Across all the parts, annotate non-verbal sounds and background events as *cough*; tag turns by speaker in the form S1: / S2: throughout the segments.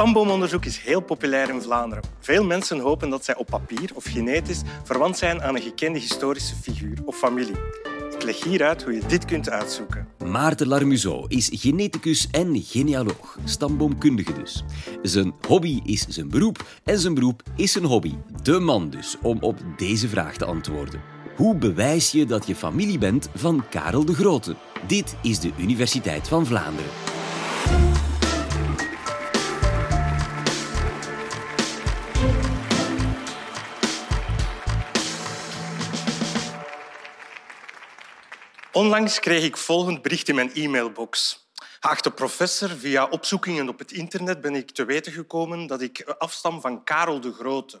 S1: Stamboomonderzoek is heel populair in Vlaanderen. Veel mensen hopen dat zij op papier of genetisch verwant zijn aan een gekende historische figuur of familie. Ik leg hier uit hoe je dit kunt uitzoeken.
S2: Maarten Larmuzo is geneticus en genealoog, stamboomkundige dus. Zijn hobby is zijn beroep en zijn beroep is zijn hobby. De man dus om op deze vraag te antwoorden. Hoe bewijs je dat je familie bent van Karel de Grote? Dit is de Universiteit van Vlaanderen.
S1: Onlangs kreeg ik volgend bericht in mijn e-mailbox. Geachte professor, via opzoekingen op het internet ben ik te weten gekomen dat ik afstam van Karel de Grote.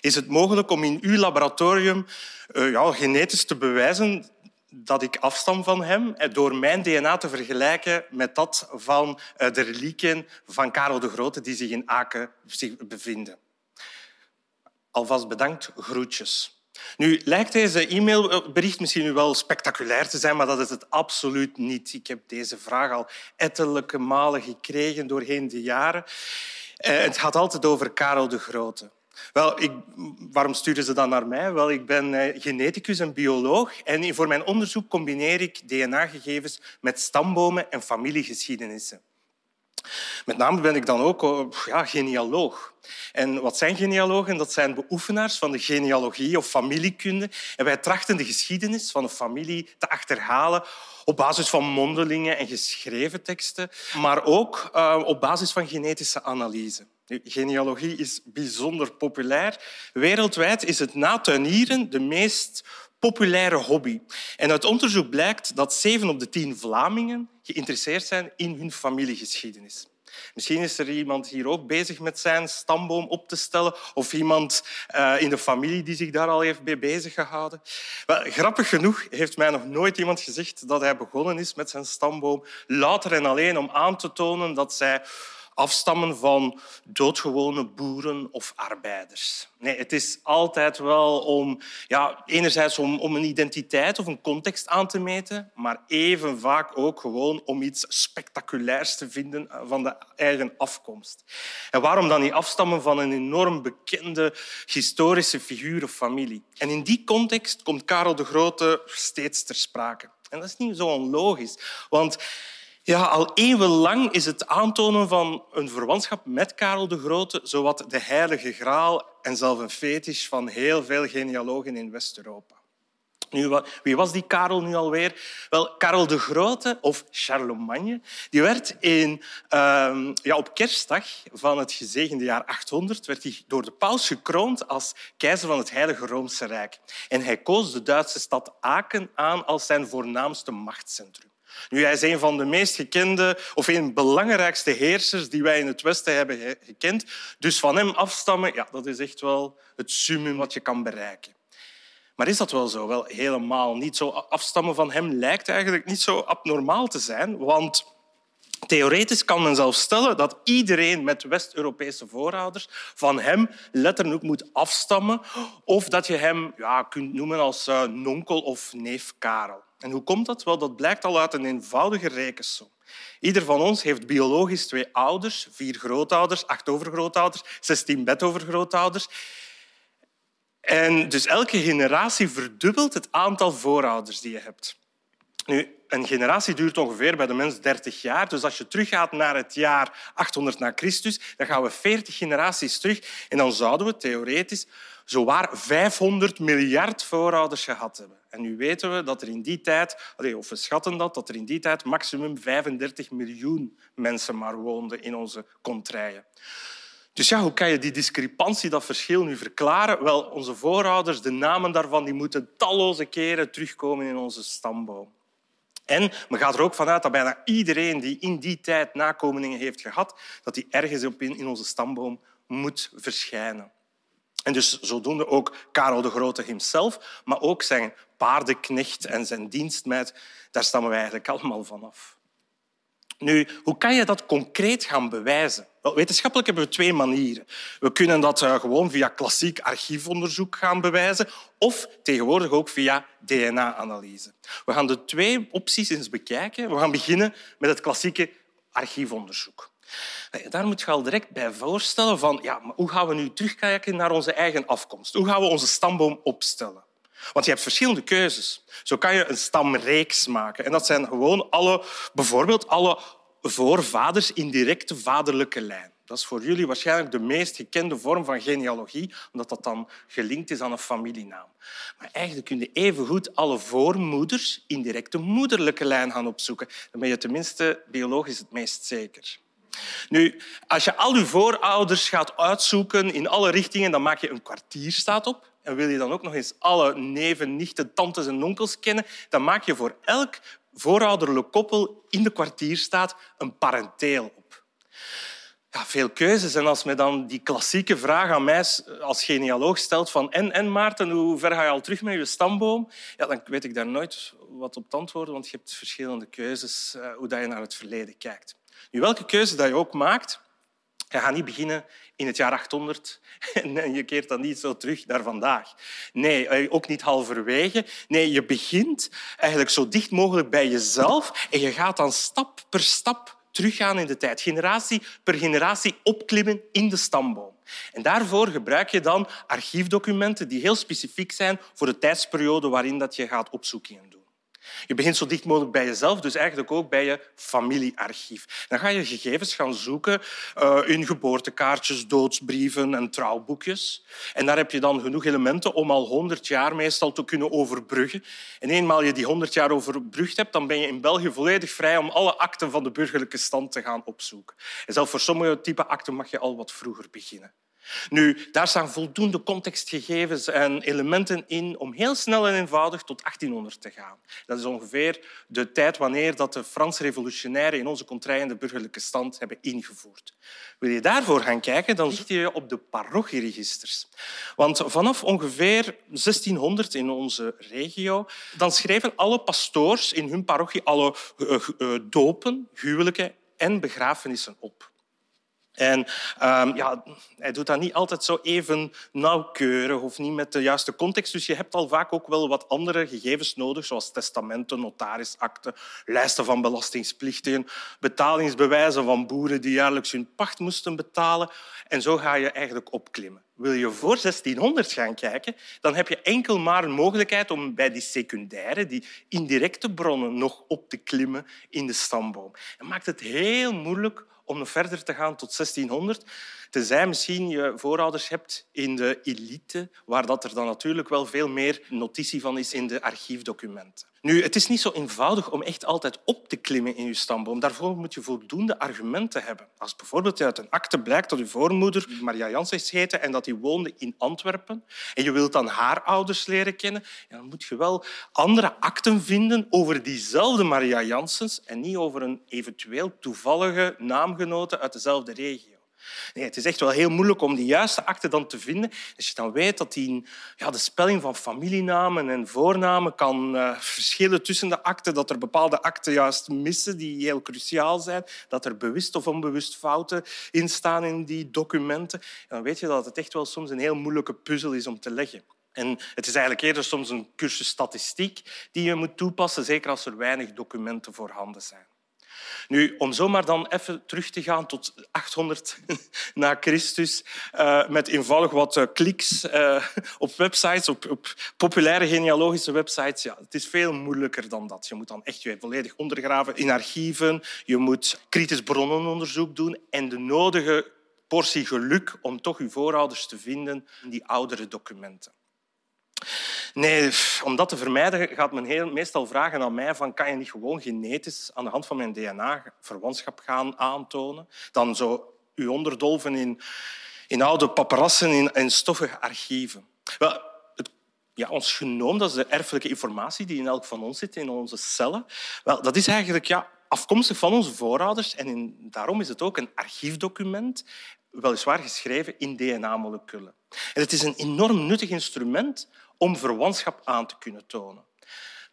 S1: Is het mogelijk om in uw laboratorium uh, ja, genetisch te bewijzen dat ik afstam van hem door mijn DNA te vergelijken met dat van uh, de reliquien van Karel de Grote die zich in Aken bevinden? Alvast bedankt, groetjes. Nu lijkt deze e-mailbericht misschien nu wel spectaculair te zijn, maar dat is het absoluut niet. Ik heb deze vraag al ettelijke malen gekregen doorheen de jaren. Eh, het gaat altijd over Karel de Grote. Wel, ik, waarom sturen ze dan naar mij? Wel, ik ben eh, geneticus en bioloog en voor mijn onderzoek combineer ik DNA-gegevens met stambomen en familiegeschiedenissen. Met name ben ik dan ook oh, ja, genealoog. En wat zijn genealogen? Dat zijn beoefenaars van de genealogie of familiekunde. En wij trachten de geschiedenis van een familie te achterhalen op basis van mondelingen en geschreven teksten, maar ook uh, op basis van genetische analyse. Genealogie is bijzonder populair. Wereldwijd is het na tuinieren de meest populaire hobby. En uit onderzoek blijkt dat zeven op de tien Vlamingen geïnteresseerd zijn in hun familiegeschiedenis. Misschien is er iemand hier ook bezig met zijn stamboom op te stellen of iemand uh, in de familie die zich daar al heeft mee bezig gehouden. Wel, grappig genoeg heeft mij nog nooit iemand gezegd dat hij begonnen is met zijn stamboom louter en alleen om aan te tonen dat zij afstammen van doodgewone boeren of arbeiders. Nee, het is altijd wel om, ja, enerzijds om, om een identiteit of een context aan te meten, maar even vaak ook gewoon om iets spectaculairs te vinden van de eigen afkomst. En waarom dan niet afstammen van een enorm bekende historische figuur of familie? En in die context komt Karel de Grote steeds ter sprake. En dat is niet zo onlogisch, want ja, al eeuwenlang is het aantonen van een verwantschap met Karel de Grote zowat de heilige graal en zelf een fetisch van heel veel genealogen in West-Europa. Nu, wie was die Karel nu alweer? Wel, Karel de Grote, of Charlemagne, die werd in, uh, ja, op kerstdag van het gezegende jaar 800 werd hij door de paus gekroond als keizer van het Heilige Roomse Rijk. En hij koos de Duitse stad Aken aan als zijn voornaamste machtscentrum. Nu, hij is een van de meest gekende of een belangrijkste heersers die wij in het Westen hebben gekend. Dus van hem afstammen, ja, dat is echt wel het summum wat je kan bereiken. Maar is dat wel zo? Wel helemaal niet. Zo afstammen van hem lijkt eigenlijk niet zo abnormaal te zijn, want Theoretisch kan men zelfs stellen dat iedereen met West-Europese voorouders van hem letterlijk moet afstammen of dat je hem ja, kunt noemen als uh, nonkel of neef Karel. En hoe komt dat? Wel, dat blijkt al uit een eenvoudige rekensom. Ieder van ons heeft biologisch twee ouders, vier grootouders, acht overgrootouders, zestien bedovergrootouders. En dus elke generatie verdubbelt het aantal voorouders die je hebt. Nu, een generatie duurt ongeveer bij de mens 30 jaar. Dus als je teruggaat naar het jaar 800 na Christus, dan gaan we 40 generaties terug. En dan zouden we theoretisch zowaar 500 miljard voorouders gehad hebben. En nu weten we dat er in die tijd, of we schatten dat, dat er in die tijd maximum 35 miljoen mensen maar woonden in onze contraien. Dus ja, hoe kan je die discrepantie, dat verschil nu verklaren? Wel, onze voorouders, de namen daarvan, die moeten talloze keren terugkomen in onze stamboom. En men gaat er ook vanuit dat bijna iedereen die in die tijd nakomelingen heeft gehad, dat die ergens op in onze stamboom moet verschijnen. En dus zodoende ook Karel de Grote hemzelf, maar ook zijn paardenknecht en zijn dienstmeid, daar stammen wij eigenlijk allemaal vanaf. Nu, hoe kan je dat concreet gaan bewijzen? Wel, wetenschappelijk hebben we twee manieren. We kunnen dat eh, gewoon via klassiek archiefonderzoek gaan bewijzen of tegenwoordig ook via DNA-analyse. We gaan de twee opties eens bekijken. We gaan beginnen met het klassieke archiefonderzoek. Daar moet je al direct bij voorstellen van ja, maar hoe gaan we nu terugkijken naar onze eigen afkomst? Hoe gaan we onze stamboom opstellen? Want je hebt verschillende keuzes. Zo kan je een stamreeks maken. En dat zijn gewoon alle, bijvoorbeeld alle voorvaders in directe vaderlijke lijn. Dat is voor jullie waarschijnlijk de meest gekende vorm van genealogie, omdat dat dan gelinkt is aan een familienaam. Maar eigenlijk kun je evengoed alle voormoeders in directe moederlijke lijn gaan opzoeken. Dan ben je tenminste biologisch het meest zeker. Nu, als je al je voorouders gaat uitzoeken in alle richtingen, dan maak je een kwartierstaat op. En wil je dan ook nog eens alle neven, nichten, tantes en onkels kennen, dan maak je voor elk voorouderlijk koppel in de kwartierstaat een parenteel op. Ja, veel keuzes. En als men dan die klassieke vraag aan mij als genealoog stelt van en, en Maarten, hoe ver ga je al terug met je stamboom? Ja, dan weet ik daar nooit wat op te antwoorden, want je hebt verschillende keuzes uh, hoe je naar het verleden kijkt. Nu, welke keuze dat je ook maakt, je gaat niet beginnen in het jaar 800 *laughs* en je keert dan niet zo terug naar vandaag. Nee, ook niet halverwege. Nee, je begint eigenlijk zo dicht mogelijk bij jezelf en je gaat dan stap per stap teruggaan in de tijd. Generatie per generatie opklimmen in de stamboom. En daarvoor gebruik je dan archiefdocumenten die heel specifiek zijn voor de tijdsperiode waarin dat je gaat opzoeken doen. Je begint zo dicht mogelijk bij jezelf, dus eigenlijk ook bij je familiearchief. Dan ga je gegevens gaan zoeken uh, in geboortekaartjes, doodsbrieven en trouwboekjes. En daar heb je dan genoeg elementen om al honderd jaar meestal te kunnen overbruggen. En eenmaal je die honderd jaar overbrugd hebt, dan ben je in België volledig vrij om alle akten van de burgerlijke stand te gaan opzoeken. En zelfs voor sommige typen akten mag je al wat vroeger beginnen. Nu, daar staan voldoende contextgegevens en elementen in om heel snel en eenvoudig tot 1800 te gaan. Dat is ongeveer de tijd wanneer dat de Franse revolutionairen in onze contraiende burgerlijke stand hebben ingevoerd. Wil je daarvoor gaan kijken, dan zie je op de parochieregisters. Want vanaf ongeveer 1600 in onze regio, dan schrijven alle pastoors in hun parochie alle eh, eh, dopen, huwelijken en begrafenissen op. En um, ja, hij doet dat niet altijd zo even nauwkeurig of niet met de juiste context. Dus je hebt al vaak ook wel wat andere gegevens nodig, zoals testamenten, notarisakten, lijsten van belastingsplichtigen, betalingsbewijzen van boeren die jaarlijks hun pacht moesten betalen. En zo ga je eigenlijk opklimmen. Wil je voor 1600 gaan kijken, dan heb je enkel maar een mogelijkheid om bij die secundaire, die indirecte bronnen, nog op te klimmen in de stamboom. En maakt het heel moeilijk om nog verder te gaan tot 1600. Tenzij misschien je voorouders hebt in de elite, waar dat er dan natuurlijk wel veel meer notitie van is in de archiefdocumenten. Nu, het is niet zo eenvoudig om echt altijd op te klimmen in je stamboom. Daarvoor moet je voldoende argumenten hebben. Als bijvoorbeeld uit een akte blijkt dat je voormoeder Maria Janssens heette en dat die woonde in Antwerpen en je wilt dan haar ouders leren kennen, dan moet je wel andere akten vinden over diezelfde Maria Janssens en niet over een eventueel toevallige naamgenote uit dezelfde regio. Nee, het is echt wel heel moeilijk om die juiste akte dan te vinden. Als je dan weet dat die, ja, de spelling van familienamen en voornamen kan uh, verschillen tussen de akten, dat er bepaalde akten juist missen die heel cruciaal zijn, dat er bewust of onbewust fouten in staan in die documenten, dan weet je dat het echt wel soms een heel moeilijke puzzel is om te leggen. En het is eigenlijk eerder soms een cursus statistiek die je moet toepassen, zeker als er weinig documenten voorhanden zijn. Nu, om zomaar dan even terug te gaan tot 800 *laughs* na Christus, uh, met eenvoudig wat uh, kliks uh, op websites, op, op, populaire genealogische websites. Ja, het is veel moeilijker dan dat. Je moet dan echt je volledig ondergraven in archieven. Je moet kritisch bronnenonderzoek doen en de nodige portie geluk om toch je voorouders te vinden in die oudere documenten. Nee, om dat te vermijden gaat men heel, meestal vragen aan mij van kan je niet gewoon genetisch aan de hand van mijn DNA verwantschap gaan aantonen? Dan zo u onderdolven in, in oude paparassen, in, in stoffige archieven. Wel, het, ja, ons genoom, dat is de erfelijke informatie die in elk van ons zit, in onze cellen. Wel, dat is eigenlijk ja, afkomstig van onze voorouders en daarom is het ook een archiefdocument, weliswaar geschreven in DNA-moleculen. En het is een enorm nuttig instrument om verwantschap aan te kunnen tonen.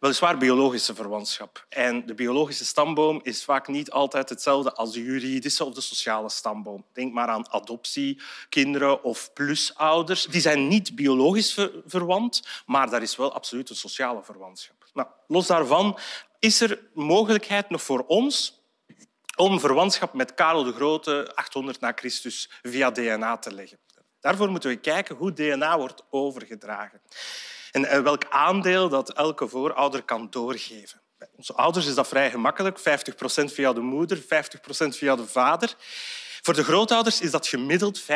S1: Weliswaar biologische verwantschap. En de biologische stamboom is vaak niet altijd hetzelfde als de juridische of de sociale stamboom. Denk maar aan adoptiekinderen of plusouders. Die zijn niet biologisch verwant, maar daar is wel absoluut een sociale verwantschap. Nou, los daarvan is er mogelijkheid nog voor ons om verwantschap met Karel de Grote 800 na Christus via DNA te leggen. Daarvoor moeten we kijken hoe DNA wordt overgedragen en welk aandeel dat elke voorouder kan doorgeven. Bij onze ouders is dat vrij gemakkelijk. 50% via de moeder, 50% via de vader. Voor de grootouders is dat gemiddeld 25%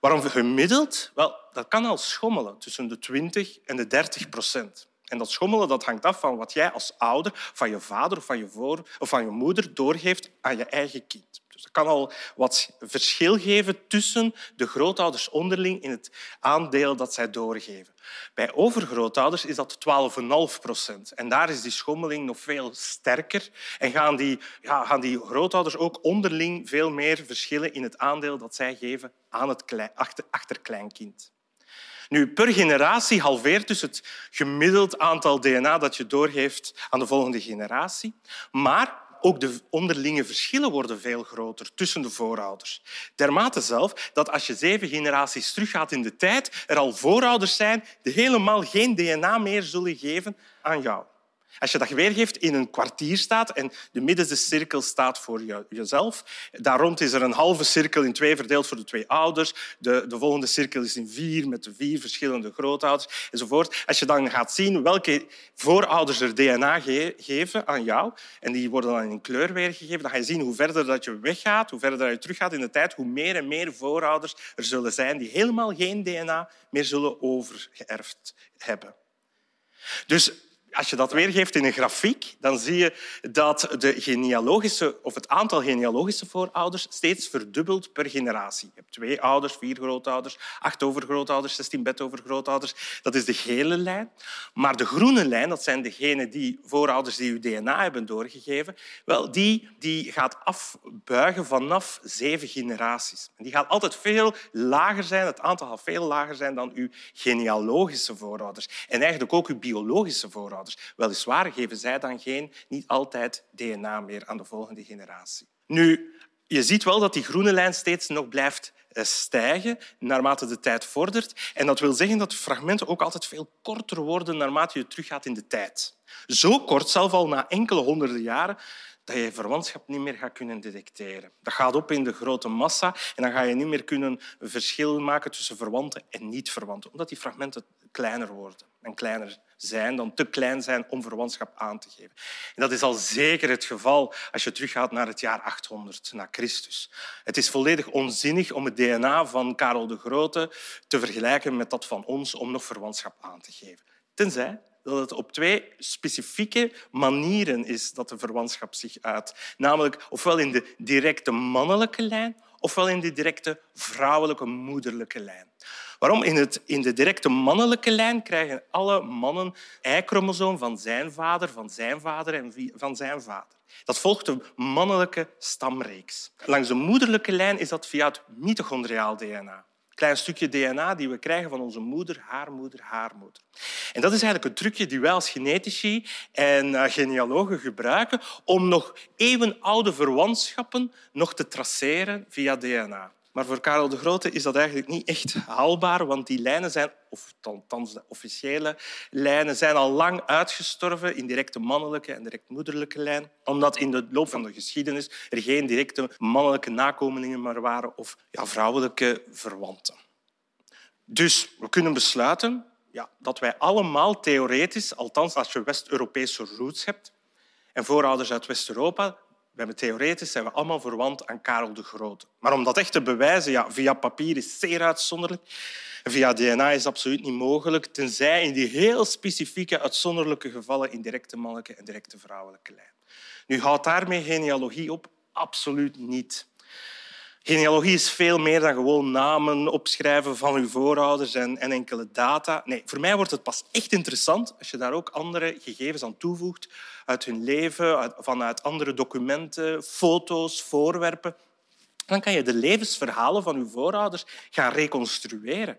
S1: Waarom gemiddeld? Wel, dat kan al schommelen tussen de 20 en de 30 procent. En dat schommelen dat hangt af van wat jij als ouder van je vader of van je, voor, of van je moeder doorgeeft aan je eigen kind. Dus dat kan al wat verschil geven tussen de grootouders onderling in het aandeel dat zij doorgeven. Bij overgrootouders is dat 12,5 procent. En daar is die schommeling nog veel sterker. En gaan die, ja, gaan die grootouders ook onderling veel meer verschillen in het aandeel dat zij geven aan het achter, achterkleinkind. Nu, per generatie halveert dus het gemiddeld aantal DNA dat je doorgeeft aan de volgende generatie. Maar ook de onderlinge verschillen worden veel groter tussen de voorouders. Dermate zelf dat als je zeven generaties teruggaat in de tijd, er al voorouders zijn die helemaal geen DNA meer zullen geven aan jou. Als je dat weergeeft in een kwartier staat en de middenste cirkel staat voor jezelf, daar rond is er een halve cirkel in twee verdeeld voor de twee ouders, de, de volgende cirkel is in vier met de vier verschillende grootouders enzovoort. Als je dan gaat zien welke voorouders er DNA geven aan jou, en die worden dan in kleur weergegeven, dan ga je zien hoe verder dat je weggaat, hoe verder dat je teruggaat in de tijd, hoe meer en meer voorouders er zullen zijn die helemaal geen DNA meer zullen overgeërfd hebben. Dus als je dat weergeeft in een grafiek, dan zie je dat de genealogische, of het aantal genealogische voorouders steeds verdubbelt per generatie. Je hebt twee ouders, vier grootouders, acht overgrootouders, zestien bedovergrootouders. Dat is de gele lijn. Maar de groene lijn, dat zijn degenen die voorouders die uw DNA hebben doorgegeven, wel, die, die gaat afbuigen vanaf zeven generaties. En die gaat altijd veel lager zijn, het aantal gaat veel lager zijn dan uw genealogische voorouders. En eigenlijk ook uw biologische voorouders. Weliswaar geven zij dan geen, niet altijd DNA meer aan de volgende generatie. Nu, je ziet wel dat die groene lijn steeds nog blijft eh, stijgen naarmate de tijd vordert. En dat wil zeggen dat fragmenten ook altijd veel korter worden naarmate je teruggaat in de tijd. Zo kort, zelfs al na enkele honderden jaren, dat je verwantschap niet meer gaat kunnen detecteren. Dat gaat op in de grote massa en dan ga je niet meer kunnen verschil maken tussen verwanten en niet-verwanten, omdat die fragmenten kleiner worden en kleiner zijn dan te klein zijn om verwantschap aan te geven. En dat is al zeker het geval als je teruggaat naar het jaar 800 na Christus. Het is volledig onzinnig om het DNA van Karel de Grote te vergelijken met dat van ons om nog verwantschap aan te geven. Tenzij dat het op twee specifieke manieren is dat de verwantschap zich uit. Namelijk ofwel in de directe mannelijke lijn ofwel in de directe vrouwelijke moederlijke lijn. Waarom? In, het, in de directe mannelijke lijn krijgen alle mannen Y-chromosoom van zijn vader, van zijn vader en van zijn vader. Dat volgt de mannelijke stamreeks. Langs de moederlijke lijn is dat via het mitochondriaal DNA klein stukje DNA die we krijgen van onze moeder, haar moeder, haar moeder. En dat is eigenlijk een trucje die wij als genetici en eh, genealogen gebruiken om nog eeuwenoude verwantschappen nog te traceren via DNA. Maar voor Karel de Grote is dat eigenlijk niet echt haalbaar, want die lijnen zijn, of althans de officiële lijnen, zijn al lang uitgestorven in directe mannelijke en direct moederlijke lijn, omdat in de loop van de geschiedenis er geen directe mannelijke nakomelingen meer waren of ja, vrouwelijke verwanten. Dus we kunnen besluiten ja, dat wij allemaal theoretisch, althans als je West-Europese roots hebt en voorouders uit West-Europa, we hebben theoretisch zijn we allemaal verwant aan Karel de Grote. Maar om dat echt te bewijzen, ja, via papier is zeer uitzonderlijk. Via DNA is absoluut niet mogelijk, tenzij in die heel specifieke, uitzonderlijke gevallen in directe mannelijke en directe vrouwelijke lijn. Nu houdt daarmee genealogie op? Absoluut niet. Genealogie is veel meer dan gewoon namen opschrijven van uw voorouders en, en, enkele data. Nee, voor mij wordt het pas echt interessant als je daar ook andere gegevens aan toevoegt uit hun leven, uit, vanuit andere documenten, foto's, voorwerpen. Dan kan je de levensverhalen van uw voorouders gaan reconstrueren.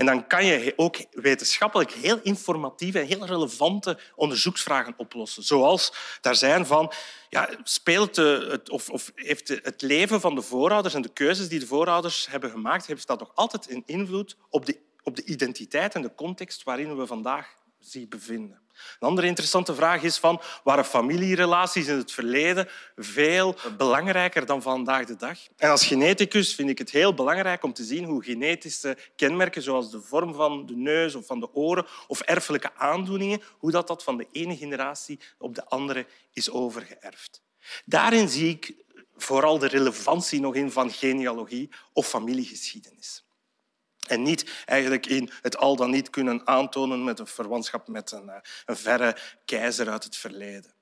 S1: En dan kan je ook wetenschappelijk heel informatieve en heel relevante onderzoeksvragen oplossen. Zoals daar zijn van, ja, speelt het, of, of heeft het leven van de voorouders en de keuzes die de voorouders hebben gemaakt, heeft dat nog altijd een invloed op de, op de identiteit en de context waarin we vandaag zich bevinden. Een andere interessante vraag is van, waren familierelaties in het verleden veel belangrijker dan vandaag de dag? En als geneticus vind ik het heel belangrijk om te zien hoe genetische kenmerken, zoals de vorm van de neus of van de oren of erfelijke aandoeningen, hoe dat, dat van de ene generatie op de andere is overgeërfd. Daarin zie ik vooral de relevantie nog in van genealogie of familiegeschiedenis. En niet eigenlijk in het al dan niet kunnen aantonen met een verwantschap met een, eh, een verre keizer uit het verleden.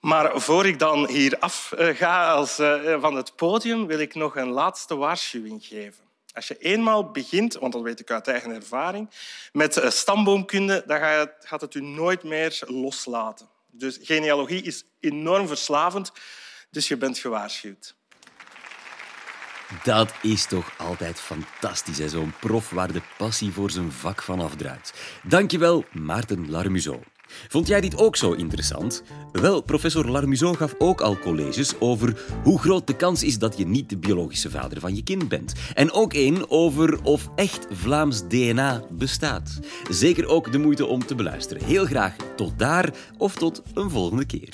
S1: Maar voor ik dan hier af eh, ga als, uh, van het podium, wil ik nog een laatste waarschuwing geven. Als je eenmaal begint, want dat weet ik uit eigen ervaring, met stamboomkunde, dan gaat het u nooit meer loslaten. Dus genealogie is enorm verslavend, dus je bent gewaarschuwd.
S2: Dat is toch altijd fantastisch, zo'n prof waar de passie voor zijn vak van afdraait. Dankjewel, Maarten Larmuzo. Vond jij dit ook zo interessant? Wel, professor Larmuzo gaf ook al colleges over hoe groot de kans is dat je niet de biologische vader van je kind bent. En ook één over of echt Vlaams DNA bestaat. Zeker ook de moeite om te beluisteren. Heel graag tot daar of tot een volgende keer.